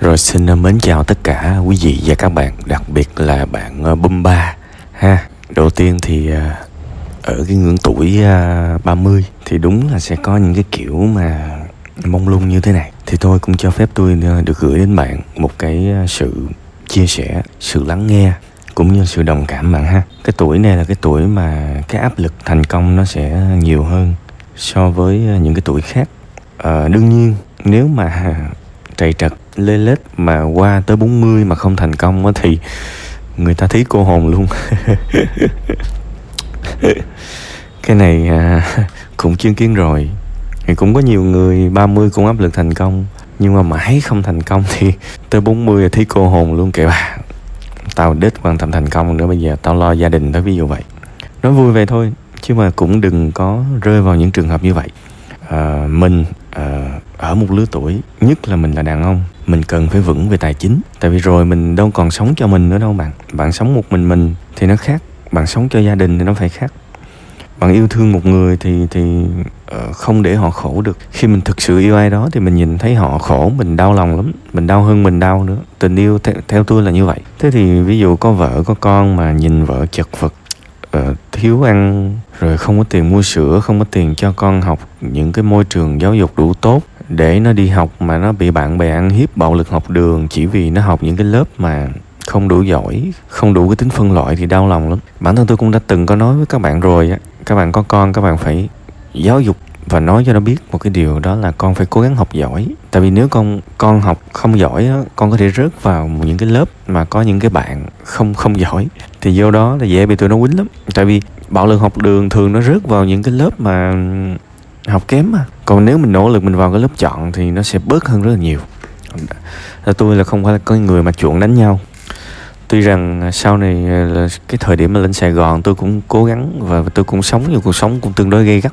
Rồi xin ờ, mến chào tất cả quý vị và các bạn, đặc biệt là bạn ờ, Bumba. Ha. Đầu tiên thì ờ, ở cái ngưỡng tuổi 30 thì đúng là sẽ có những cái kiểu mà mong lung như thế này. Thì tôi cũng cho phép tôi được gửi đến bạn một cái sự chia sẻ, sự lắng nghe cũng như sự đồng cảm bạn ha. Cái tuổi này là cái tuổi mà cái áp lực thành công nó sẽ nhiều hơn so với những cái tuổi khác. À, đương nhiên nếu mà trầy trật lê lết mà qua tới 40 mà không thành công á thì người ta thấy cô hồn luôn. Cái này à, cũng chứng kiến rồi. Thì cũng có nhiều người 30 cũng áp lực thành công nhưng mà mãi không thành công thì tới 40 là thấy cô hồn luôn kệ bà tao đích quan tâm thành công nữa bây giờ tao lo gia đình thôi ví dụ vậy. Nói vui vậy thôi chứ mà cũng đừng có rơi vào những trường hợp như vậy. À, mình à, ở một lứa tuổi nhất là mình là đàn ông mình cần phải vững về tài chính. Tại vì rồi mình đâu còn sống cho mình nữa đâu bạn. Bạn sống một mình mình thì nó khác. Bạn sống cho gia đình thì nó phải khác. Bạn yêu thương một người thì thì uh, không để họ khổ được. Khi mình thực sự yêu ai đó thì mình nhìn thấy họ khổ mình đau lòng lắm mình đau hơn mình đau nữa. Tình yêu theo, theo tôi là như vậy. Thế thì ví dụ có vợ có con mà nhìn vợ chật vật uh, thiếu ăn rồi không có tiền mua sữa không có tiền cho con học những cái môi trường giáo dục đủ tốt để nó đi học mà nó bị bạn bè ăn hiếp bạo lực học đường chỉ vì nó học những cái lớp mà không đủ giỏi, không đủ cái tính phân loại thì đau lòng lắm. Bản thân tôi cũng đã từng có nói với các bạn rồi á, các bạn có con các bạn phải giáo dục và nói cho nó biết một cái điều đó là con phải cố gắng học giỏi. Tại vì nếu con con học không giỏi á, con có thể rớt vào những cái lớp mà có những cái bạn không không giỏi. Thì vô đó là dễ bị tụi nó quýnh lắm. Tại vì bạo lực học đường thường nó rớt vào những cái lớp mà học kém mà. Còn nếu mình nỗ lực mình vào cái lớp chọn thì nó sẽ bớt hơn rất là nhiều. Tôi là không phải là cái người mà chuộng đánh nhau. Tuy rằng sau này là cái thời điểm mà lên Sài Gòn, tôi cũng cố gắng và tôi cũng sống như cuộc sống cũng tương đối gây gắt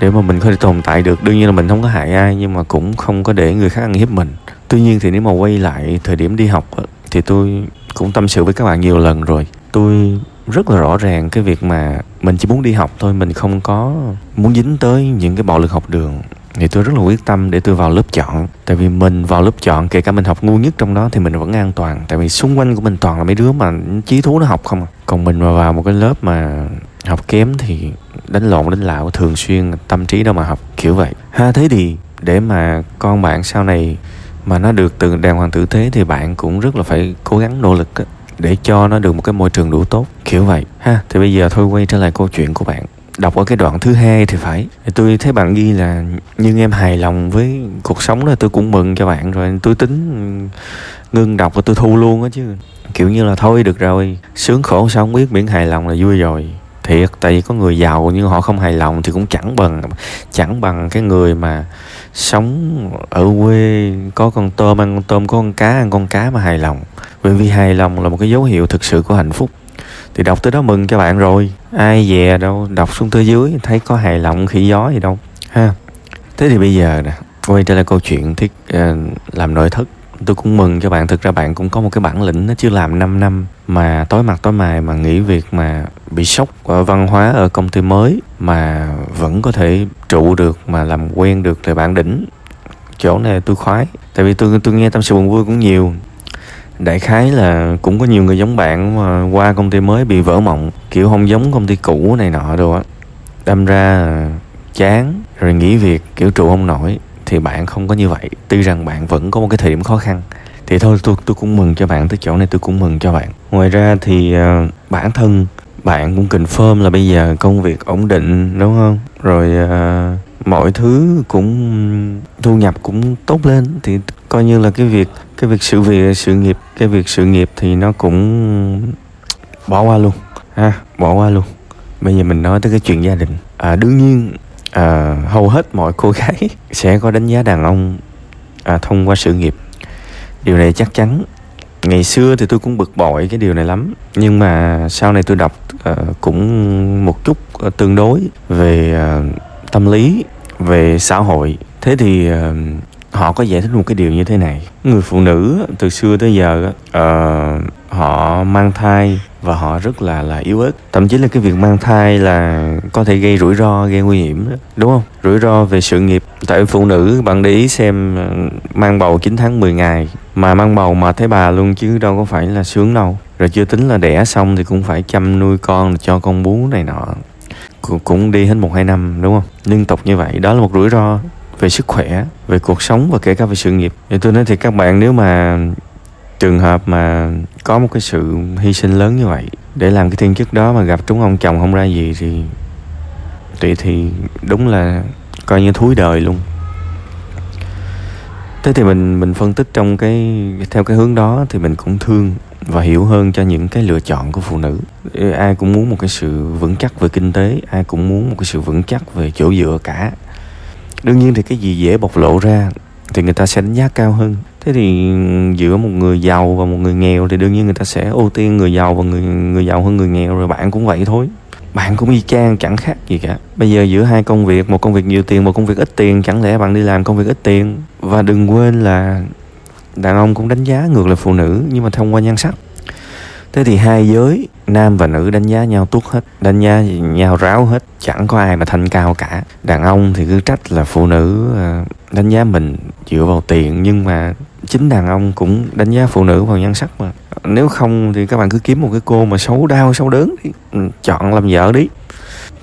để mà mình có thể tồn tại được. Đương nhiên là mình không có hại ai nhưng mà cũng không có để người khác ăn hiếp mình. Tuy nhiên thì nếu mà quay lại thời điểm đi học thì tôi cũng tâm sự với các bạn nhiều lần rồi. Tôi rất là rõ ràng cái việc mà mình chỉ muốn đi học thôi, mình không có muốn dính tới những cái bạo lực học đường. Thì tôi rất là quyết tâm để tôi vào lớp chọn. Tại vì mình vào lớp chọn, kể cả mình học ngu nhất trong đó, thì mình vẫn an toàn. Tại vì xung quanh của mình toàn là mấy đứa mà chí thú nó học không à. còn mình mà vào một cái lớp mà học kém thì đánh lộn, đánh lạo thường xuyên, tâm trí đâu mà học, kiểu vậy. Ha, thế thì để mà con bạn sau này mà nó được từ đàng hoàng tử thế thì bạn cũng rất là phải cố gắng nỗ lực để cho nó được một cái môi trường đủ tốt. Kiểu vậy. Ha. Thì bây giờ thôi quay trở lại câu chuyện của bạn. Đọc ở cái đoạn thứ hai thì phải. Thì tôi thấy bạn ghi là nhưng em hài lòng với cuộc sống đó tôi cũng mừng cho bạn rồi. Tôi tính ngưng đọc và tôi thu luôn á chứ. Kiểu như là thôi được rồi. Sướng khổ sao không biết miễn hài lòng là vui rồi. Thiệt tại vì có người giàu nhưng họ không hài lòng thì cũng chẳng bằng chẳng bằng cái người mà sống ở quê có con tôm ăn con tôm có con cá ăn con cá mà hài lòng bởi vì hài lòng là một cái dấu hiệu thực sự của hạnh phúc. Thì đọc tới đó mừng cho bạn rồi. Ai về đâu đọc xuống tới dưới thấy có hài lòng khỉ gió gì đâu. Ha. Thế thì bây giờ nè quay trở lại câu chuyện thiết uh, làm nội thất. Tôi cũng mừng cho bạn thực ra bạn cũng có một cái bản lĩnh nó chưa làm 5 năm mà tối mặt tối mày mà nghỉ việc mà bị sốc ở văn hóa ở công ty mới mà vẫn có thể trụ được mà làm quen được thì bạn đỉnh. Chỗ này tôi khoái tại vì tôi tôi nghe tâm sự buồn vui cũng nhiều đại khái là cũng có nhiều người giống bạn mà qua công ty mới bị vỡ mộng kiểu không giống công ty cũ này nọ đâu á. Đâm ra chán rồi nghỉ việc kiểu trụ không nổi thì bạn không có như vậy. Tuy rằng bạn vẫn có một cái thời điểm khó khăn thì thôi tôi tôi cũng mừng cho bạn tới chỗ này tôi cũng mừng cho bạn. Ngoài ra thì uh, bản thân bạn cũng confirm là bây giờ công việc ổn định đúng không? Rồi uh, mọi thứ cũng thu nhập cũng tốt lên thì coi như là cái việc cái việc sự việc sự nghiệp cái việc sự nghiệp thì nó cũng bỏ qua luôn ha bỏ qua luôn. Bây giờ mình nói tới cái chuyện gia đình. À, đương nhiên à, hầu hết mọi cô gái sẽ có đánh giá đàn ông à, thông qua sự nghiệp. Điều này chắc chắn. Ngày xưa thì tôi cũng bực bội cái điều này lắm nhưng mà sau này tôi đọc uh, cũng một chút uh, tương đối về uh, tâm lý về xã hội. Thế thì uh, họ có giải thích một cái điều như thế này. Người phụ nữ từ xưa tới giờ uh, họ mang thai và họ rất là là yếu ớt. Thậm chí là cái việc mang thai là có thể gây rủi ro gây nguy hiểm đó, đúng không? Rủi ro về sự nghiệp. Tại phụ nữ bạn để ý xem ờ, mang bầu 9 tháng 10 ngày mà mang bầu mà thấy bà luôn chứ đâu có phải là sướng đâu. Rồi chưa tính là đẻ xong thì cũng phải chăm nuôi con cho con bú này nọ. Cũng đi hết một hai năm đúng không? Liên tục như vậy đó là một rủi ro về sức khỏe, về cuộc sống và kể cả về sự nghiệp. Thì tôi nói thì các bạn, nếu mà trường hợp mà có một cái sự hy sinh lớn như vậy để làm cái thiên chức đó mà gặp trúng ông chồng không ra gì thì thì thì đúng là coi như thúi đời luôn. Thế thì mình mình phân tích trong cái, theo cái hướng đó thì mình cũng thương và hiểu hơn cho những cái lựa chọn của phụ nữ. Ai cũng muốn một cái sự vững chắc về kinh tế, ai cũng muốn một cái sự vững chắc về chỗ dựa cả đương nhiên thì cái gì dễ bộc lộ ra thì người ta sẽ đánh giá cao hơn. Thế thì giữa một người giàu và một người nghèo thì đương nhiên người ta sẽ ưu tiên người giàu và người người giàu hơn người nghèo, rồi bạn cũng vậy thôi. Bạn cũng y chang, chẳng khác gì cả. Bây giờ giữa hai công việc, một công việc nhiều tiền, một công việc ít tiền, chẳng lẽ bạn đi làm công việc ít tiền? Và đừng quên là đàn ông cũng đánh giá ngược lại phụ nữ, nhưng mà thông qua nhan sắc thế thì hai giới, nam và nữ đánh giá nhau tuốt hết, đánh giá nhau ráo hết, chẳng có ai mà thanh cao cả. Đàn ông thì cứ trách là phụ nữ ờ, đánh giá mình dựa vào tiền, nhưng mà chính đàn ông cũng đánh giá phụ nữ vào nhan sắc mà. Nếu không thì các bạn cứ kiếm một cái cô mà xấu đau, xấu đớn đi. Ừ, chọn làm vợ đi.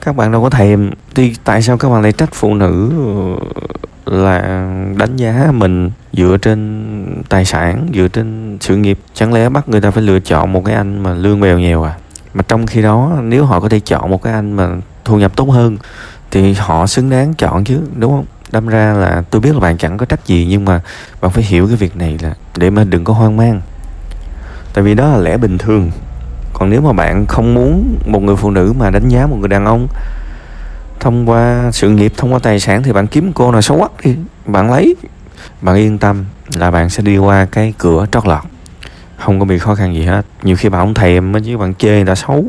Các bạn đâu có thèm. Thì tại sao các bạn lại trách phụ nữ ờ, là đánh giá mình dựa trên tài sản, dựa trên sự nghiệp. Chẳng lẽ bắt người ta phải lựa chọn một cái anh mà lương bèo nhiều à? Mà trong khi đó, nếu họ có thể chọn một cái anh mà thu nhập tốt hơn, thì họ xứng đáng chọn chứ, đúng không? Đâm ra là tôi biết là bạn chẳng có trách gì, nhưng mà bạn phải hiểu cái việc này là để mà đừng có hoang mang. Tại vì đó là lẽ bình thường. Còn nếu mà bạn không muốn một người phụ nữ mà đánh giá một người đàn ông thông qua sự nghiệp thông qua tài sản thì bạn kiếm cô nào xấu quắc đi bạn lấy. Bạn yên tâm là bạn sẽ đi qua cái cửa trót lọt. Không có bị khó khăn gì hết. Nhiều khi bạn không thèm mới chứ bạn chê người ta xấu.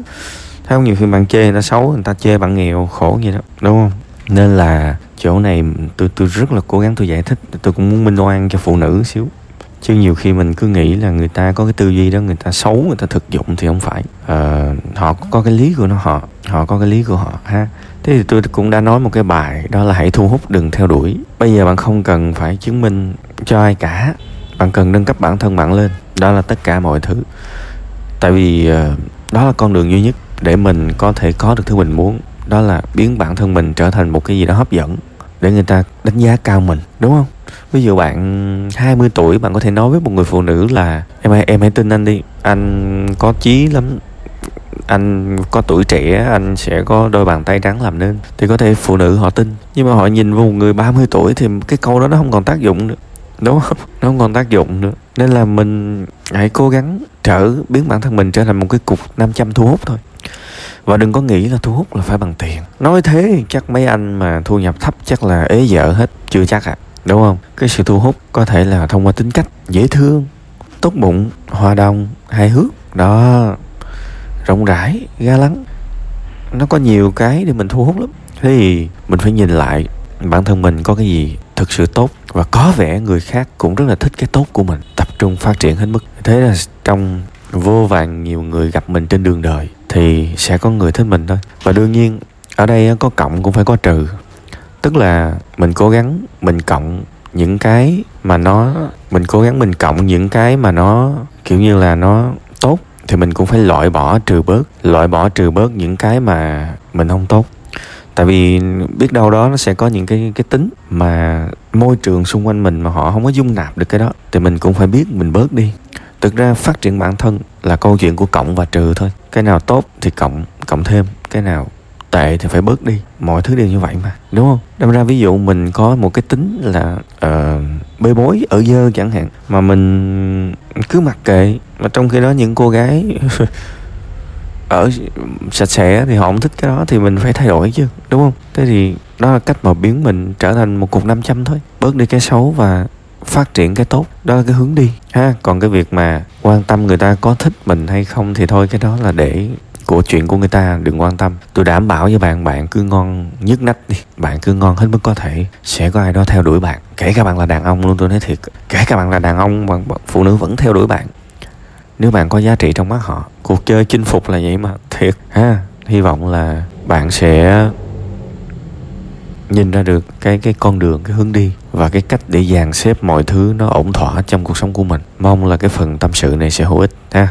Thấy không nhiều khi bạn chê người ta xấu người ta chê bạn nghèo khổ gì đó đúng không? Nên là chỗ này tôi tôi rất là cố gắng tôi giải thích. Tôi cũng muốn minh oan cho phụ nữ xíu. Chứ nhiều khi mình cứ nghĩ là người ta có cái tư duy đó người ta xấu người ta thực dụng thì không phải. À, họ có cái lý của nó họ họ có cái lý của họ ha thế thì tôi cũng đã nói một cái bài đó là hãy thu hút, đừng theo đuổi. Bây giờ bạn không cần phải chứng minh cho ai cả. Bạn cần nâng cấp bản thân bạn lên. Đó là tất cả mọi thứ. Tại vì ờ, đó là con đường duy nhất để mình có thể có được thứ mình muốn. Đó là biến bản thân mình trở thành một cái gì đó hấp dẫn để người ta đánh giá cao mình, đúng không? Ví dụ bạn 20 tuổi, bạn có thể nói với một người phụ nữ là, em hãy em hãy tin anh đi. Anh có chí lắm anh có tuổi trẻ, anh sẽ có đôi bàn tay trắng làm nên thì có thể phụ nữ họ tin. Nhưng mà họ nhìn vào một người 30 tuổi thì cái câu đó nó không còn tác dụng nữa. Đúng không? Nó không còn tác dụng nữa. Nên là mình hãy cố gắng trở biến bản thân mình trở thành một cái cục 500 thu hút thôi. Và đừng có nghĩ là thu hút là phải bằng tiền. Nói thế chắc mấy anh mà thu nhập thấp chắc là ế vợ hết, chưa chắc à. Đúng không? Cái sự thu hút có thể là thông qua tính cách, dễ thương, tốt bụng, hòa đồng, hài hước. Đó rộng rãi, ga lắng. Nó có nhiều cái để mình thu hút lắm. Thế thì mình phải nhìn lại bản thân mình có cái gì thực sự tốt và có vẻ người khác cũng rất là thích cái tốt của mình, tập trung phát triển hết mức. Thế là trong vô vàng nhiều người gặp mình trên đường đời thì sẽ có người thích mình thôi. Và đương nhiên, ở đây có cộng cũng phải có trừ. Tức là mình cố gắng mình cộng những cái mà nó, mình cố gắng mình cộng những cái mà nó kiểu như là nó tốt thì mình cũng phải loại bỏ trừ bớt loại bỏ trừ bớt những cái mà mình không tốt. Tại vì biết đâu đó nó sẽ có những cái cái tính mà môi trường xung quanh mình mà họ không có dung nạp được cái đó thì mình cũng phải biết mình bớt đi. Thực ra phát triển bản thân là câu chuyện của cộng và trừ thôi. Cái nào tốt thì cộng cộng thêm cái nào tệ thì phải bớt đi. Mọi thứ đều như vậy mà đúng không? Đâm ra ví dụ mình có một cái tính là uh, bê bối ở dơ chẳng hạn, mà mình cứ mặc kệ. Mà trong khi đó những cô gái ở sạch sẽ thì họ không thích cái đó, thì mình phải thay đổi chứ, đúng không? Thế thì đó là cách mà biến mình trở thành một cục 500 thôi. Bớt đi cái xấu và phát triển cái tốt. Đó là cái hướng đi, ha? Còn cái việc mà quan tâm người ta có thích mình hay không thì thôi, cái đó là để của chuyện của người ta, đừng quan tâm. Tôi đảm bảo với bạn bạn cứ ngon nhức nách đi. Bạn cứ ngon hết mức có thể. Sẽ có ai đó theo đuổi bạn. Kể cả bạn là đàn ông luôn, tôi nói thiệt. Kể cả bạn là đàn ông bạn, phụ nữ vẫn theo đuổi bạn. Nếu bạn có giá trị trong mắt họ. Cuộc chơi chinh phục là vậy mà. Thiệt. Ha, hy vọng là bạn sẽ nhìn ra được cái cái con đường, cái hướng đi và cái cách để dàn xếp mọi thứ nó ổn thỏa trong cuộc sống của mình. Mong là cái phần tâm sự này sẽ hữu ích, ha.